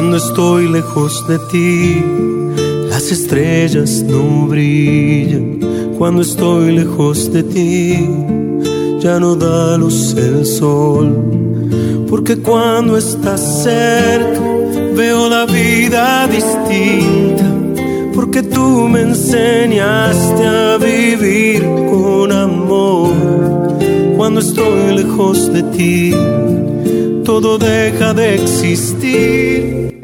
Cuando estoy lejos de ti, las estrellas no brillan. Cuando estoy lejos de ti, ya no da luz el sol. Porque cuando estás cerca, veo la vida distinta. Porque tú me enseñaste a vivir con amor. Cuando estoy lejos de ti, todo deja de existir.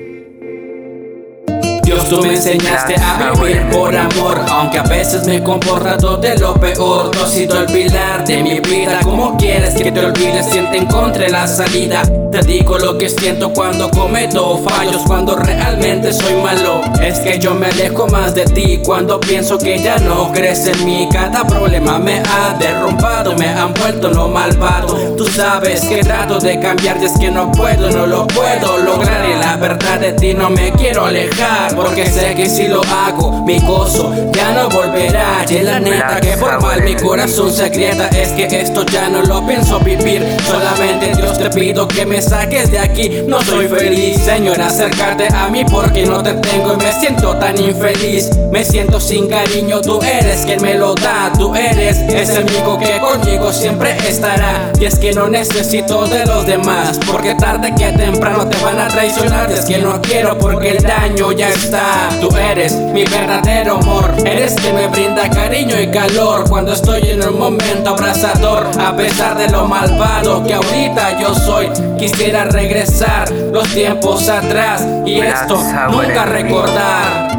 Dios, tú me enseñaste a vivir por amor, aunque a veces me comporto de lo peor. No he sido el pilar de mi vida, como quieres que te olvides si te encontré la salida. Te digo lo que siento cuando cometo fallos, cuando realmente soy malo. Es que yo me alejo más de ti cuando pienso que ya no crees en mí. Cada problema me ha derrumbado, me han vuelto no malvado. Tú sabes que trato de cambiar y es que no puedo, no lo puedo lograr. La verdad de ti no me quiero alejar. Porque sé que si lo hago, mi gozo ya no volverá. Y la neta que por mal mi corazón se agrieta. Es que esto ya no lo pienso vivir. Solamente Dios te pido que me saques de aquí. No soy feliz, Señor, acércate a mí porque no te tengo y me siento tan infeliz. Me siento sin cariño, tú eres quien me lo da. Tú eres ese amigo que conmigo siempre estará. Y es que no necesito de los demás. Porque tarde que temprano te van a traicionar. Y es que no quiero porque el daño ya está. Tú eres mi verdadero amor. Eres que me brinda cariño y calor cuando estoy en un momento abrazador. A pesar de lo malvado que ahorita yo soy, quisiera regresar los tiempos atrás y esto nunca recordar.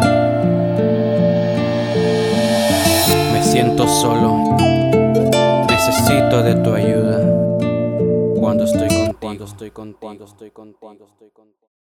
Me siento solo. Necesito de tu ayuda. Cuando estoy contigo, estoy contigo, estoy contigo, estoy contigo.